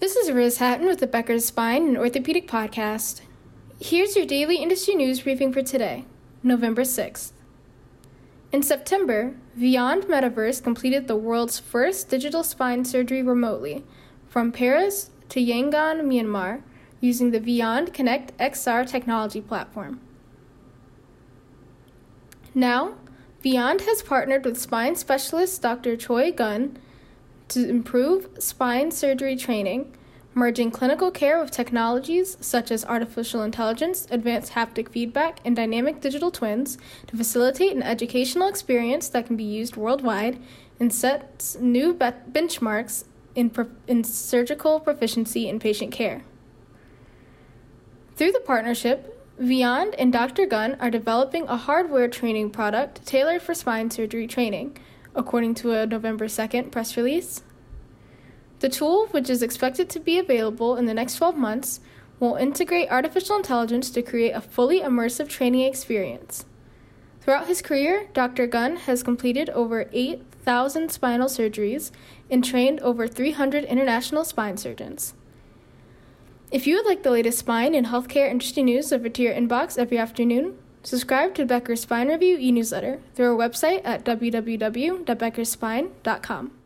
This is Riz Hatton with the Becker's Spine and Orthopedic Podcast. Here's your daily industry news briefing for today, November 6th. In September, Veyond Metaverse completed the world's first digital spine surgery remotely from Paris to Yangon, Myanmar, using the Veyond Connect XR technology platform. Now, Veyond has partnered with spine specialist Dr. Choi Gun to improve spine surgery training, merging clinical care with technologies such as artificial intelligence, advanced haptic feedback, and dynamic digital twins to facilitate an educational experience that can be used worldwide and sets new be- benchmarks in, pro- in surgical proficiency in patient care. Through the partnership, Veyond and Dr. Gunn are developing a hardware training product tailored for spine surgery training according to a November 2nd press release. The tool, which is expected to be available in the next 12 months, will integrate artificial intelligence to create a fully immersive training experience. Throughout his career, Dr. Gunn has completed over 8,000 spinal surgeries and trained over 300 international spine surgeons. If you would like the latest spine and healthcare industry news delivered to your inbox every afternoon, Subscribe to Becker's Spine Review e newsletter through our website at www.beckerspine.com.